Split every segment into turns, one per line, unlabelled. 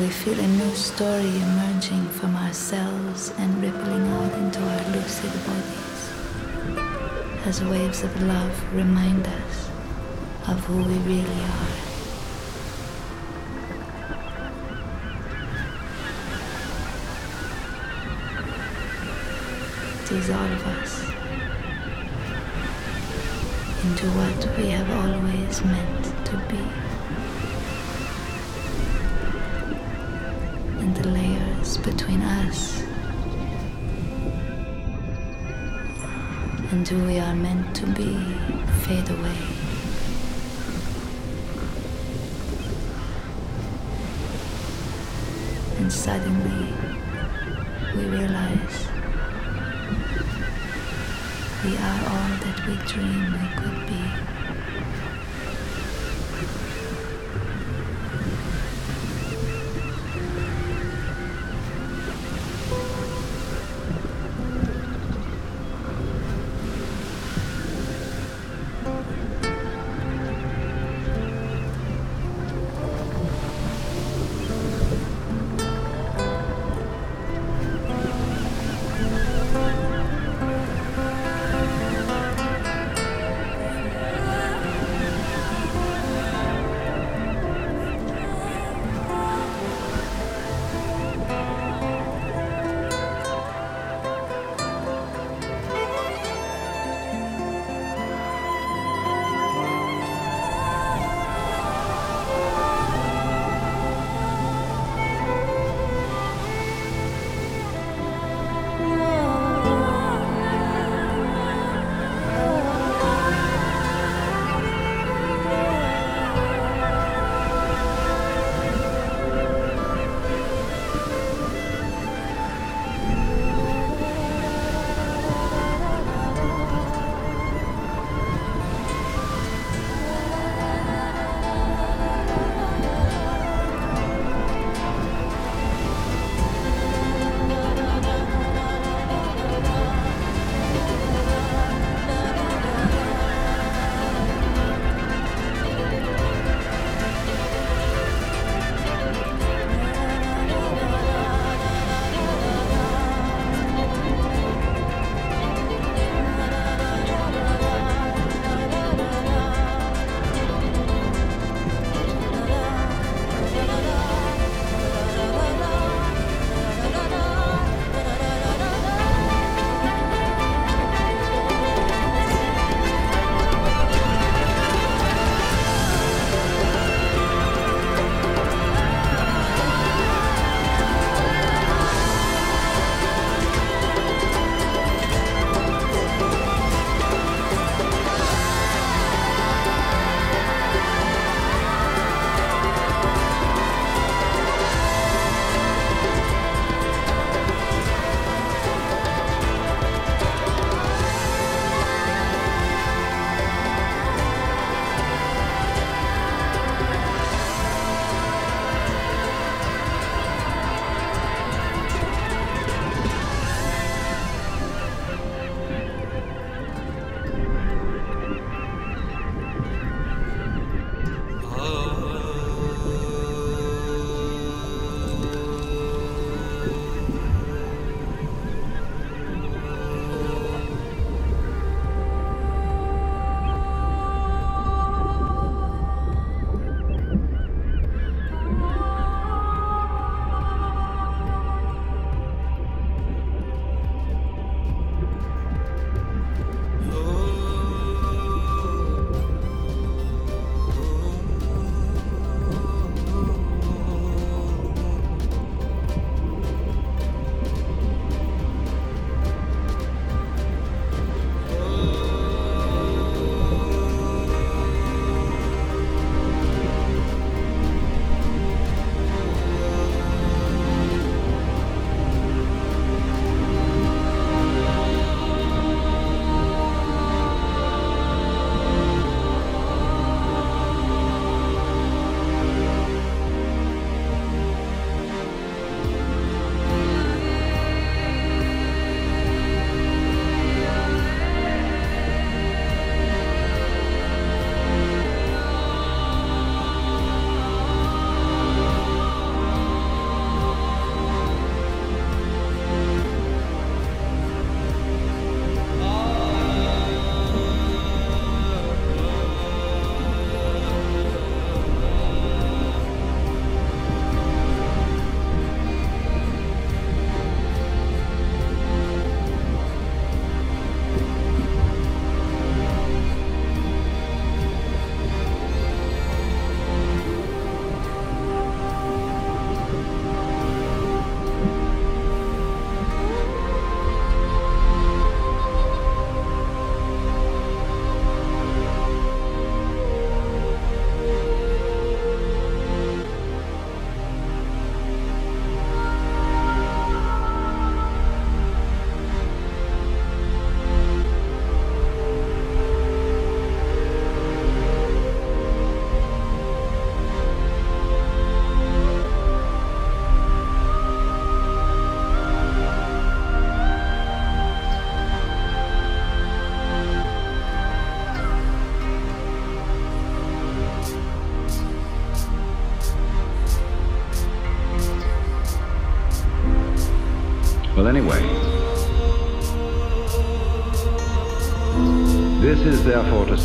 we feel a new story emerging from ourselves and rippling out into our lucid bodies as waves of love remind us of who we really are. Dissolve us into what we have always meant to be. We are meant to be fade away. And suddenly we realize we are all that we dream we could be.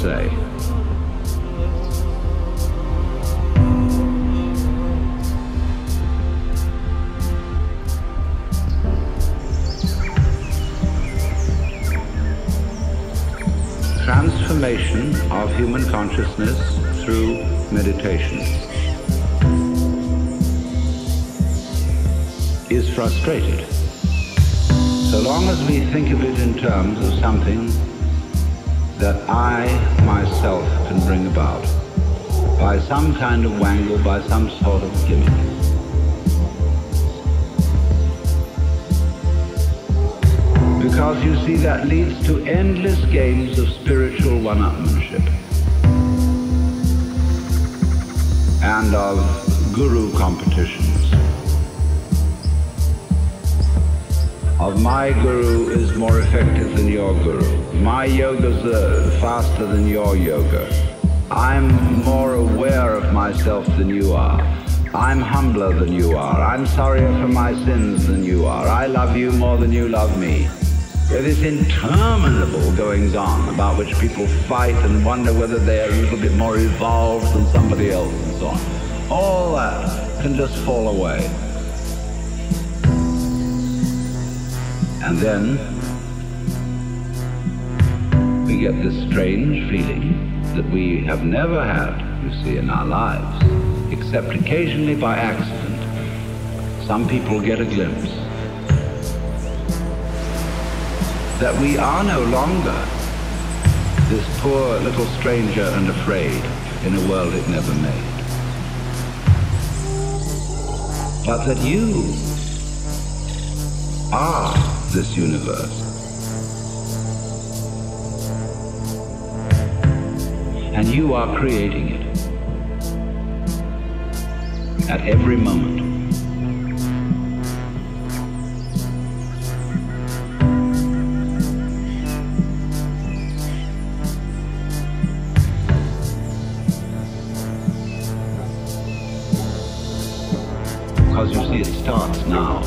Say transformation of human consciousness through meditation is frustrated. So long as we think of it in terms of something that I myself can bring about by some kind of wangle, by some sort of gimmick. because you see that leads to endless games of spiritual one-upmanship and of guru competitions. Of my guru is more effective than your guru. My yoga's uh, faster than your yoga. I'm more aware of myself than you are. I'm humbler than you are. I'm sorrier for my sins than you are. I love you more than you love me. There is interminable goings on about which people fight and wonder whether they're a little bit more evolved than somebody else and so on. All that can just fall away. And then we get this strange feeling that we have never had, you see, in our lives, except occasionally by accident. Some people get a glimpse that we are no longer this poor little stranger and afraid in a world it never made. But that you are this universe. And you are creating it at every moment. Because you see, it starts now.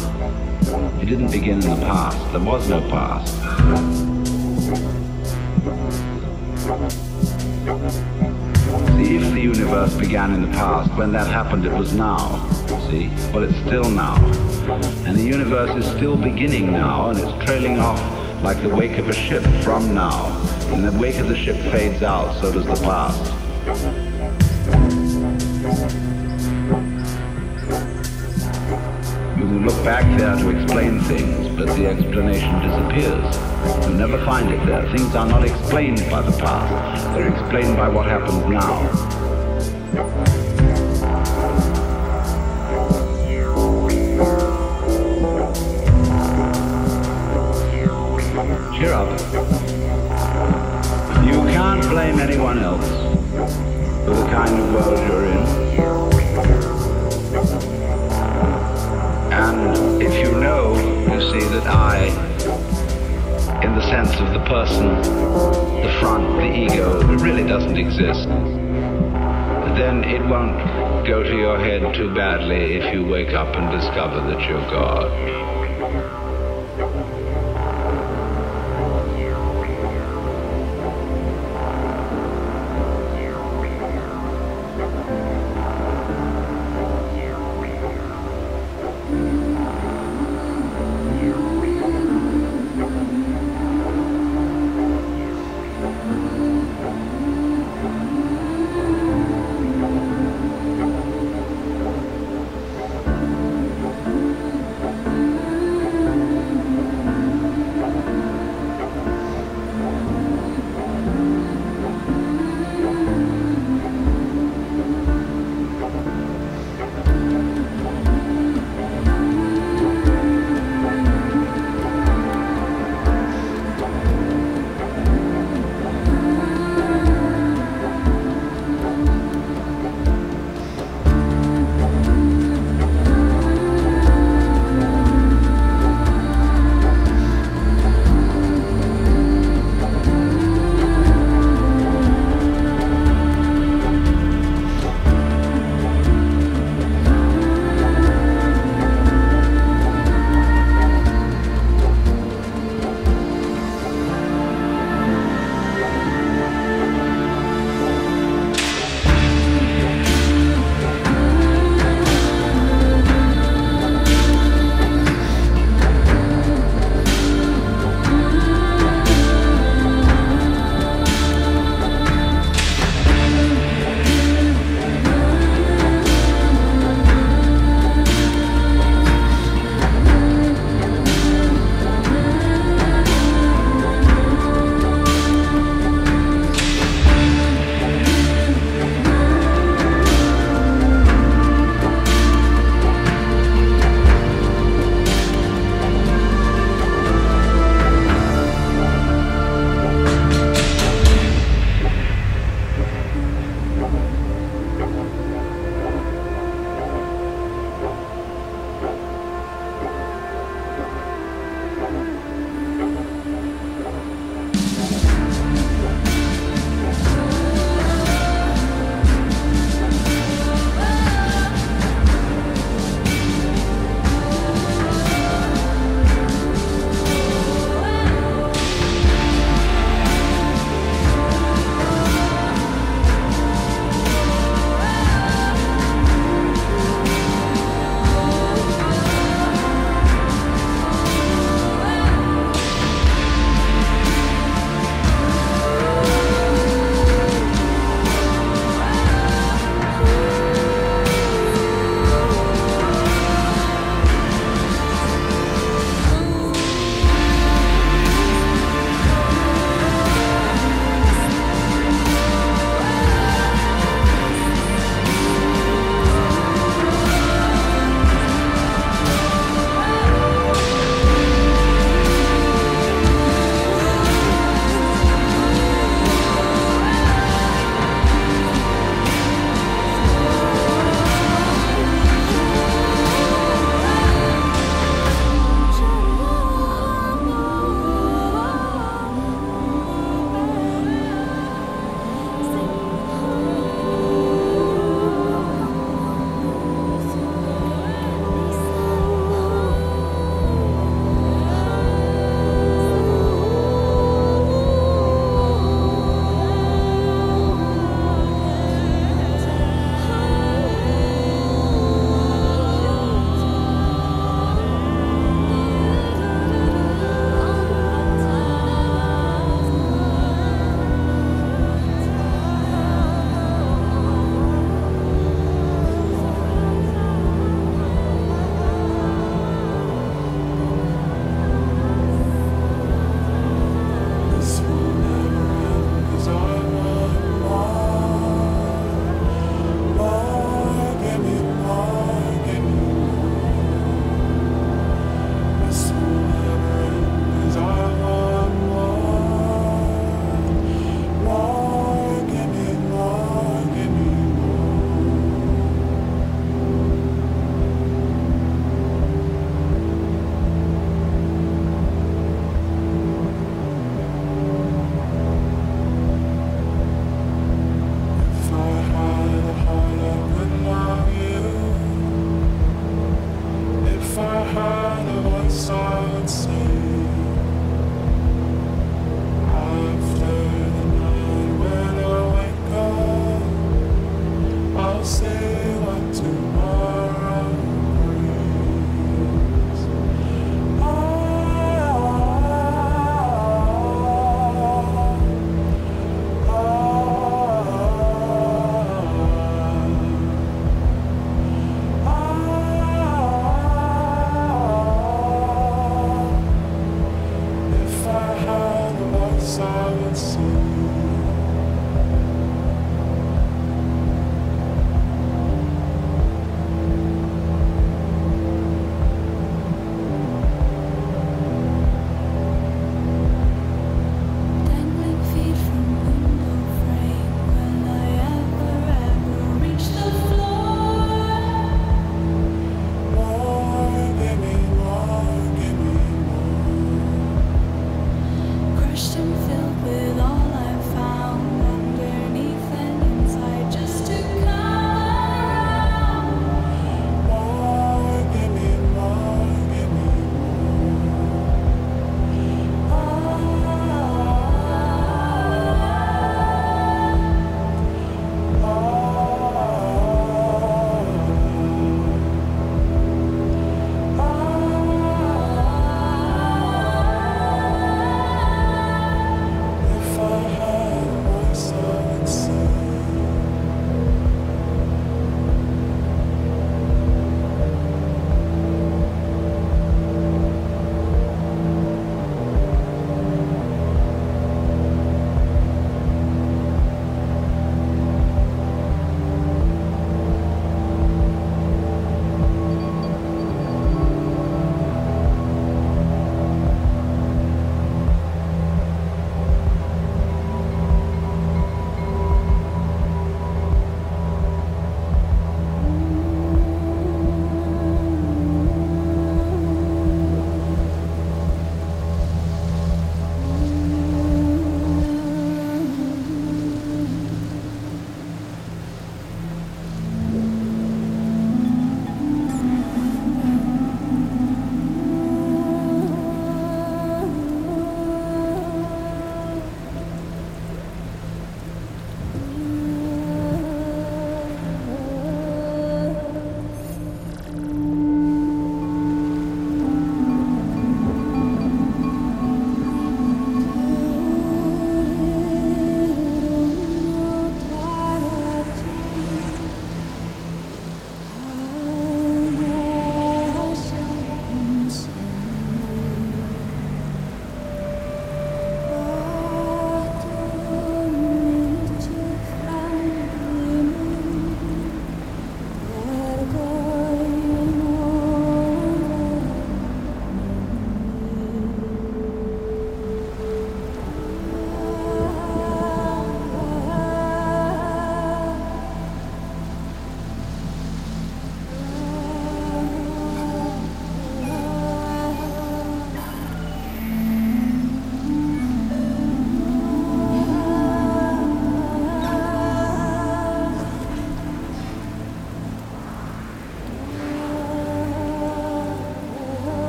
It didn't begin in the past. There was no past. The universe began in the past, when that happened it was now. See? Well, it's still now. And the universe is still beginning now, and it's trailing off like the wake of a ship from now. And the wake of the ship fades out, so does the past. You can look back there to explain things, but the explanation disappears. You never find it there. Things are not explained by the past. They're explained by what happens now. Anyone else for the kind of world you're in. And if you know, you see, that I, in the sense of the person, the front, the ego, it really doesn't exist, then it won't go to your head too badly if you wake up and discover that you're God.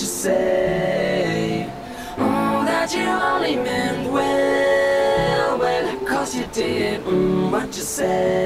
you say. Oh, that you only meant well, well, cause you did mm, what you said.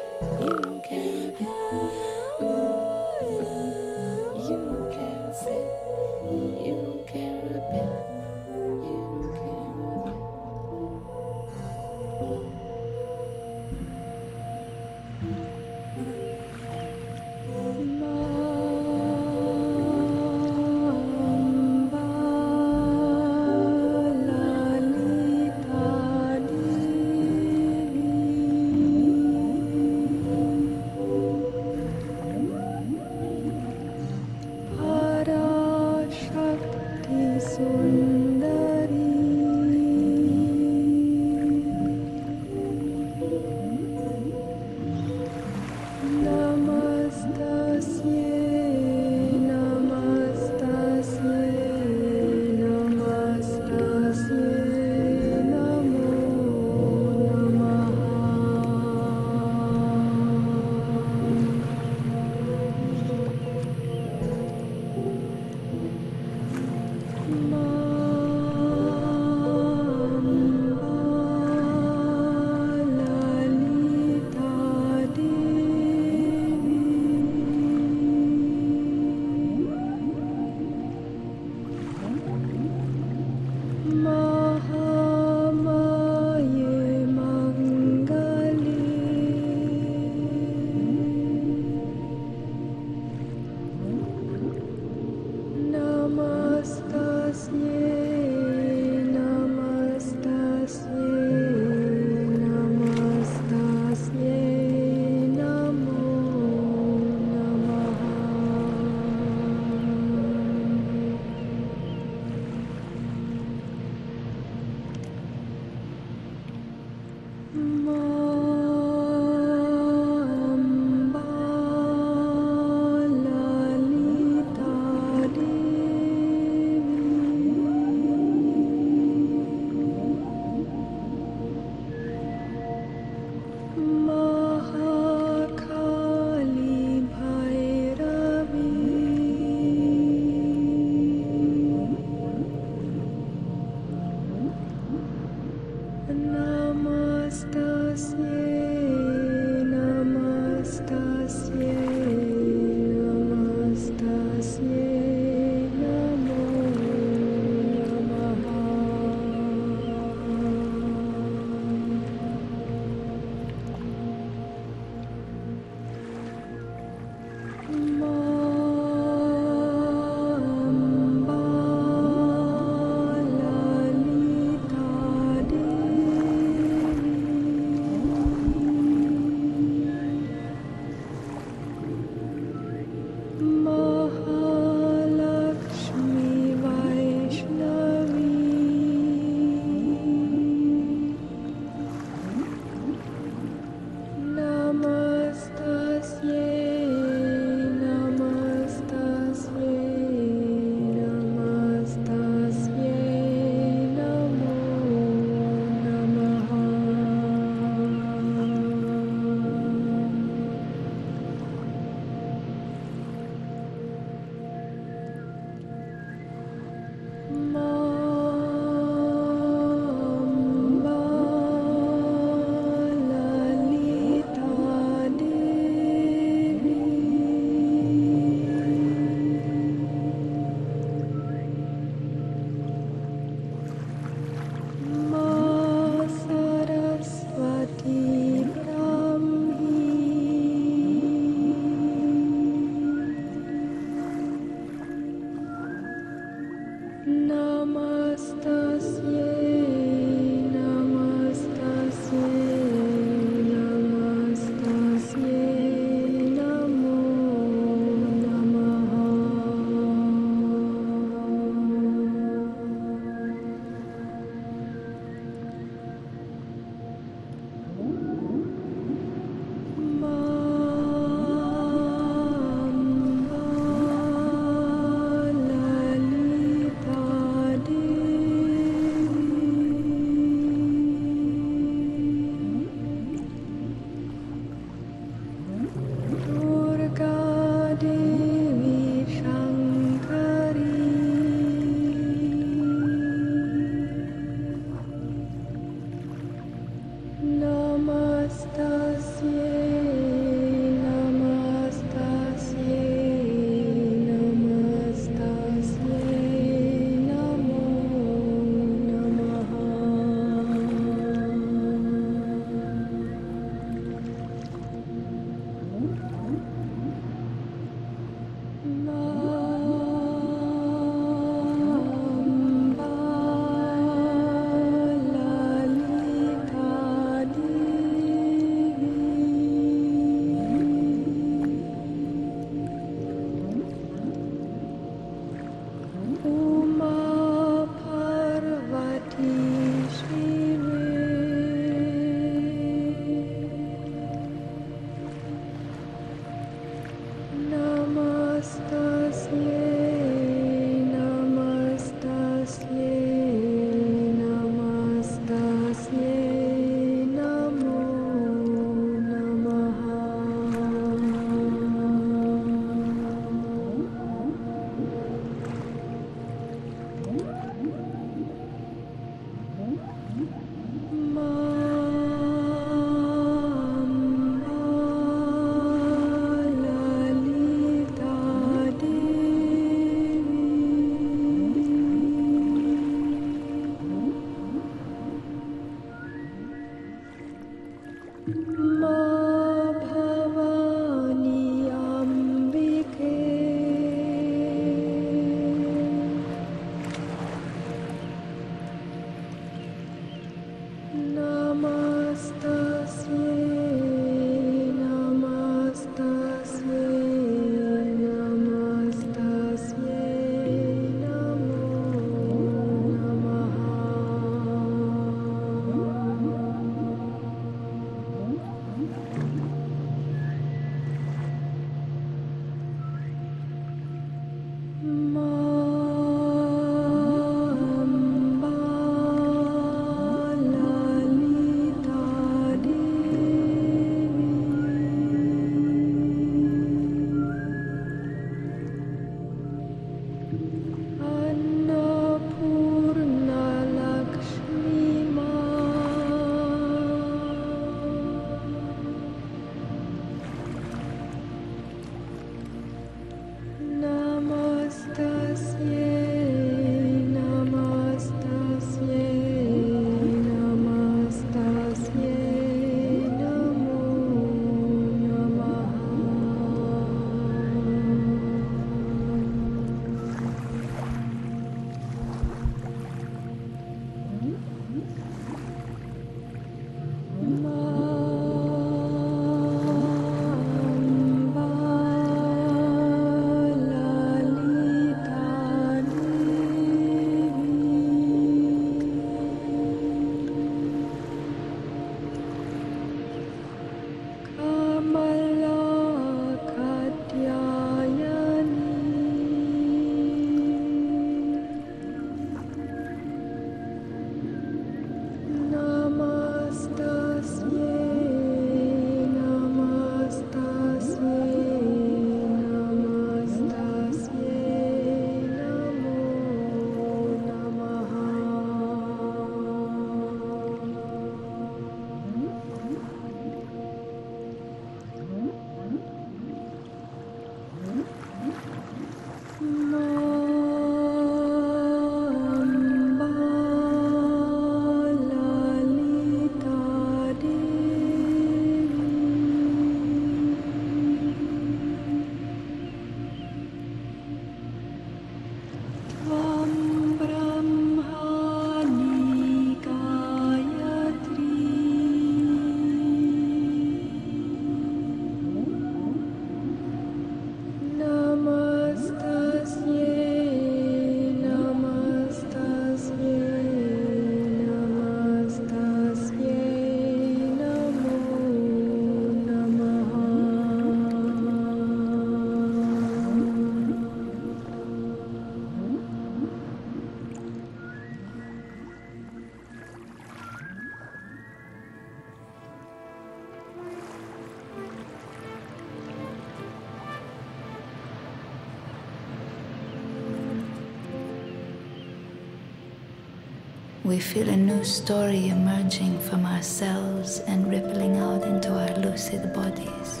We feel a new story emerging from ourselves and rippling out into our lucid bodies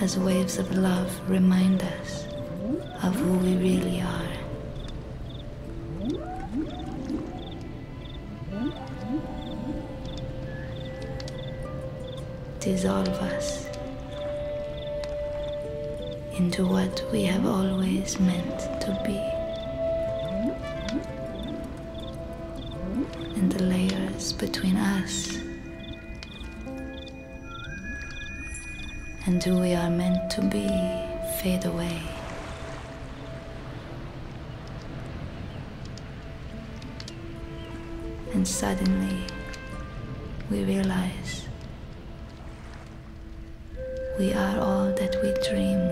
as waves of love remind us of who we really are. Dissolve us into what we have always meant to be. And we are meant to be fade away. And suddenly we realize we are all that we dream.